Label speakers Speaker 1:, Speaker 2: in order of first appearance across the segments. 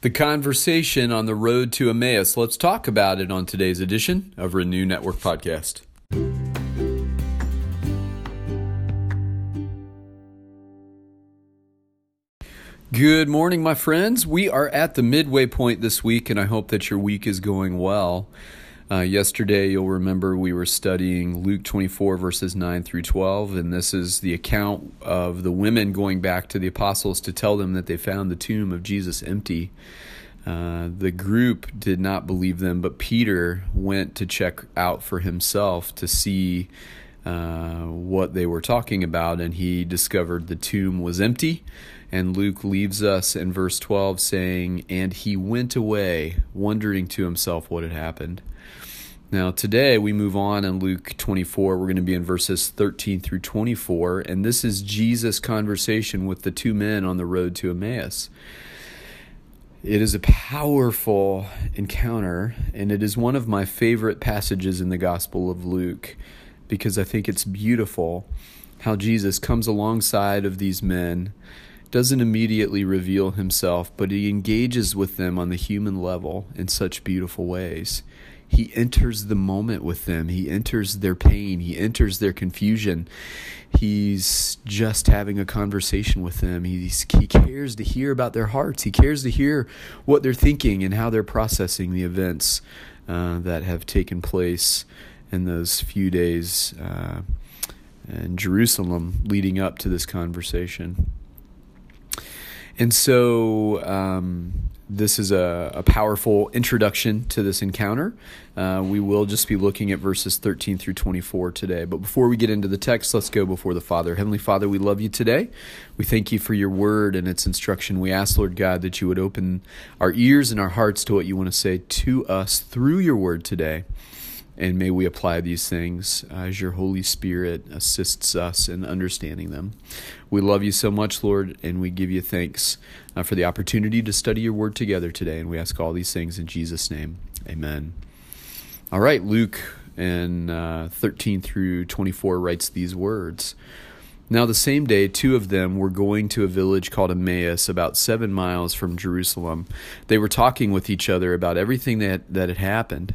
Speaker 1: The conversation on the road to Emmaus. Let's talk about it on today's edition of Renew Network Podcast. Good morning, my friends. We are at the midway point this week, and I hope that your week is going well. Uh, yesterday, you'll remember we were studying Luke 24, verses 9 through 12, and this is the account of the women going back to the apostles to tell them that they found the tomb of Jesus empty. Uh, the group did not believe them, but Peter went to check out for himself to see uh, what they were talking about, and he discovered the tomb was empty. And Luke leaves us in verse 12 saying, And he went away, wondering to himself what had happened. Now, today we move on in Luke 24. We're going to be in verses 13 through 24, and this is Jesus' conversation with the two men on the road to Emmaus. It is a powerful encounter, and it is one of my favorite passages in the Gospel of Luke because I think it's beautiful how Jesus comes alongside of these men, doesn't immediately reveal himself, but he engages with them on the human level in such beautiful ways he enters the moment with them. He enters their pain. He enters their confusion. He's just having a conversation with them. He's, he cares to hear about their hearts. He cares to hear what they're thinking and how they're processing the events uh, that have taken place in those few days uh, in Jerusalem leading up to this conversation. And so um, this is a, a, powerful introduction to this encounter. Uh, we will just be looking at verses 13 through 24 today. But before we get into the text, let's go before the Father. Heavenly Father, we love you today. We thank you for your word and its instruction. We ask, Lord God, that you would open our ears and our hearts to what you want to say to us through your word today. And may we apply these things as your Holy Spirit assists us in understanding them. We love you so much, Lord, and we give you thanks uh, for the opportunity to study your word together today. And we ask all these things in Jesus' name. Amen. All right, Luke in uh, 13 through 24 writes these words. Now, the same day, two of them were going to a village called Emmaus, about seven miles from Jerusalem. They were talking with each other about everything that, that had happened.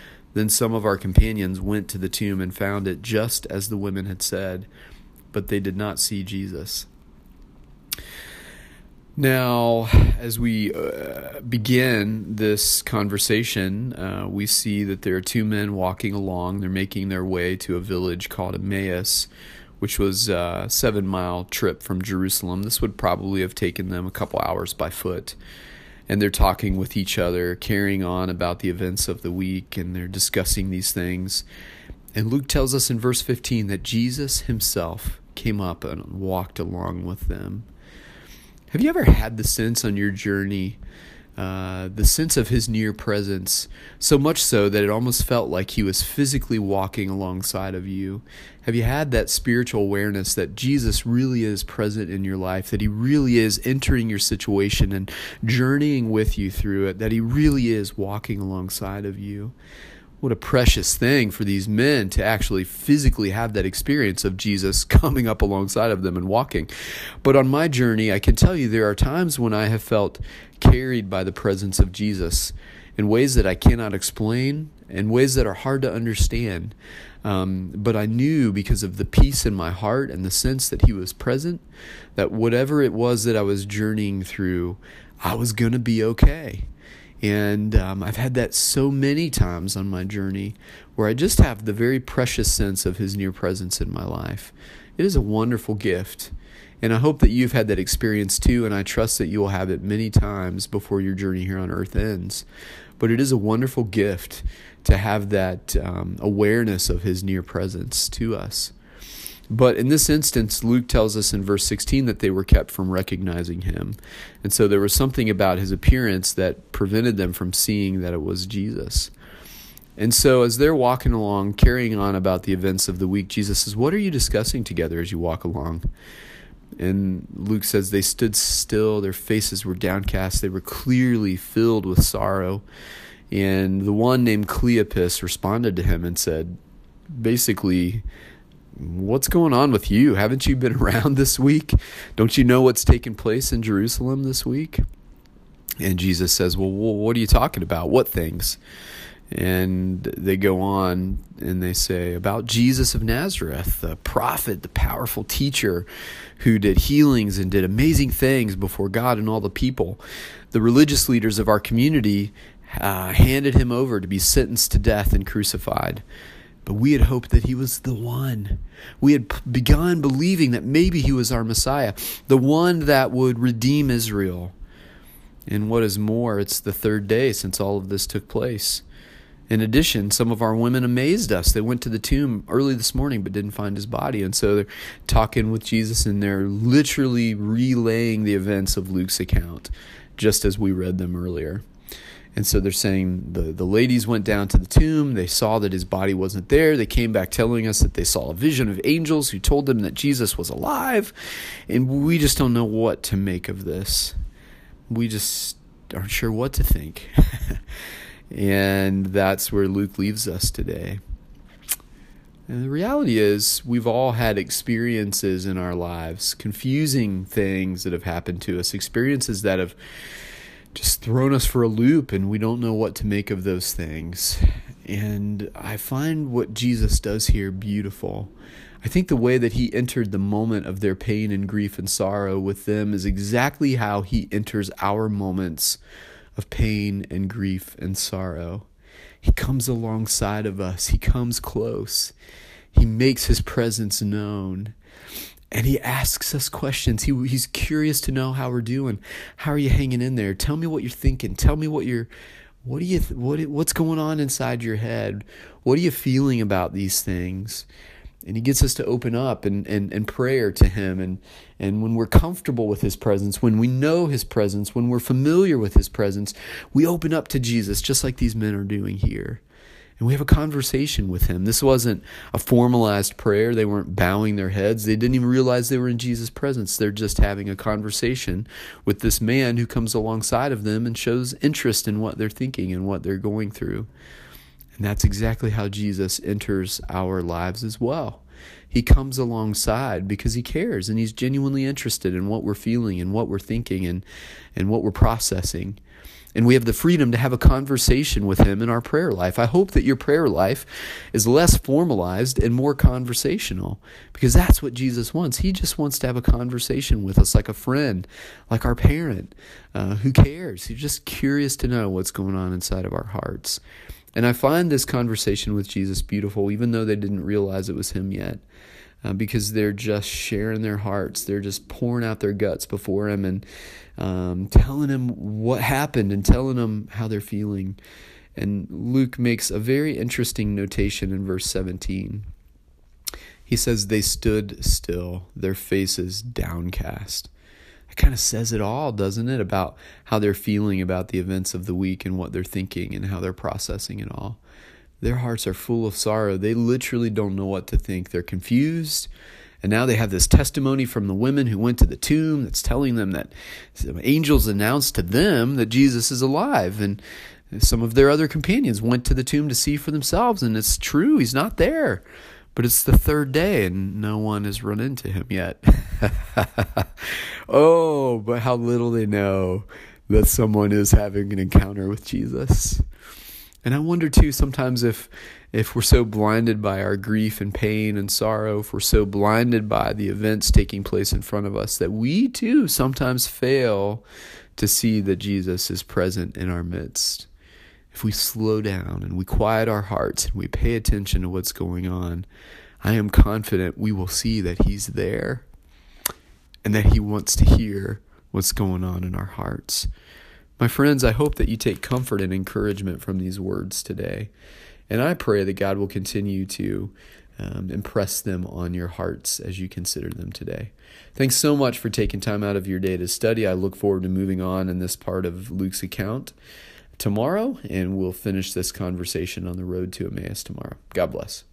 Speaker 1: Then some of our companions went to the tomb and found it just as the women had said, but they did not see Jesus. Now, as we uh, begin this conversation, uh, we see that there are two men walking along. They're making their way to a village called Emmaus, which was a seven mile trip from Jerusalem. This would probably have taken them a couple hours by foot and they're talking with each other, carrying on about the events of the week, and they're discussing these things. And Luke tells us in verse 15 that Jesus himself came up and walked along with them. Have you ever had the sense on your journey uh, the sense of his near presence, so much so that it almost felt like he was physically walking alongside of you. Have you had that spiritual awareness that Jesus really is present in your life, that he really is entering your situation and journeying with you through it, that he really is walking alongside of you? What a precious thing for these men to actually physically have that experience of Jesus coming up alongside of them and walking. But on my journey, I can tell you there are times when I have felt carried by the presence of Jesus in ways that I cannot explain, in ways that are hard to understand. Um, but I knew because of the peace in my heart and the sense that He was present, that whatever it was that I was journeying through, I was going to be okay. And um, I've had that so many times on my journey where I just have the very precious sense of His near presence in my life. It is a wonderful gift. And I hope that you've had that experience too, and I trust that you will have it many times before your journey here on earth ends. But it is a wonderful gift to have that um, awareness of His near presence to us. But in this instance, Luke tells us in verse 16 that they were kept from recognizing him. And so there was something about his appearance that prevented them from seeing that it was Jesus. And so as they're walking along, carrying on about the events of the week, Jesus says, What are you discussing together as you walk along? And Luke says they stood still, their faces were downcast, they were clearly filled with sorrow. And the one named Cleopas responded to him and said, basically, What's going on with you? Haven't you been around this week? Don't you know what's taken place in Jerusalem this week? And Jesus says, Well, what are you talking about? What things? And they go on and they say about Jesus of Nazareth, the prophet, the powerful teacher who did healings and did amazing things before God and all the people. The religious leaders of our community uh, handed him over to be sentenced to death and crucified. But we had hoped that he was the one. We had begun believing that maybe he was our Messiah, the one that would redeem Israel. And what is more, it's the third day since all of this took place. In addition, some of our women amazed us. They went to the tomb early this morning but didn't find his body. And so they're talking with Jesus and they're literally relaying the events of Luke's account, just as we read them earlier. And so they're saying the, the ladies went down to the tomb. They saw that his body wasn't there. They came back telling us that they saw a vision of angels who told them that Jesus was alive. And we just don't know what to make of this. We just aren't sure what to think. And that's where Luke leaves us today. And the reality is, we've all had experiences in our lives, confusing things that have happened to us, experiences that have just thrown us for a loop, and we don't know what to make of those things. And I find what Jesus does here beautiful. I think the way that he entered the moment of their pain and grief and sorrow with them is exactly how he enters our moments of pain and grief and sorrow. He comes alongside of us, He comes close, He makes His presence known. And he asks us questions. He, he's curious to know how we're doing. How are you hanging in there? Tell me what you're thinking. Tell me what you're, what do you, what, what's going on inside your head? What are you feeling about these things? and he gets us to open up and, and, and prayer to him and, and when we're comfortable with his presence when we know his presence when we're familiar with his presence we open up to jesus just like these men are doing here and we have a conversation with him. This wasn't a formalized prayer. They weren't bowing their heads. They didn't even realize they were in jesus presence. They're just having a conversation with this man who comes alongside of them and shows interest in what they're thinking and what they're going through. And that's exactly how Jesus enters our lives as well. He comes alongside because he cares and he's genuinely interested in what we're feeling and what we're thinking and, and what we're processing. And we have the freedom to have a conversation with him in our prayer life. I hope that your prayer life is less formalized and more conversational because that's what Jesus wants. He just wants to have a conversation with us like a friend, like our parent uh, who cares. He's just curious to know what's going on inside of our hearts. And I find this conversation with Jesus beautiful, even though they didn't realize it was him yet, uh, because they're just sharing their hearts. They're just pouring out their guts before him and um, telling him what happened and telling him how they're feeling. And Luke makes a very interesting notation in verse 17. He says, They stood still, their faces downcast it kind of says it all, doesn't it, about how they're feeling about the events of the week and what they're thinking and how they're processing it all. Their hearts are full of sorrow. They literally don't know what to think. They're confused. And now they have this testimony from the women who went to the tomb that's telling them that angels announced to them that Jesus is alive. And some of their other companions went to the tomb to see for themselves, and it's true, he's not there. But it's the third day and no one has run into him yet. oh, but how little they know that someone is having an encounter with Jesus. And I wonder too sometimes if if we're so blinded by our grief and pain and sorrow, if we're so blinded by the events taking place in front of us that we too sometimes fail to see that Jesus is present in our midst. if we slow down and we quiet our hearts and we pay attention to what's going on, I am confident we will see that He's there and that He wants to hear what's going on in our hearts. My friends, I hope that you take comfort and encouragement from these words today. And I pray that God will continue to um, impress them on your hearts as you consider them today. Thanks so much for taking time out of your day to study. I look forward to moving on in this part of Luke's account tomorrow, and we'll finish this conversation on the road to Emmaus tomorrow. God bless.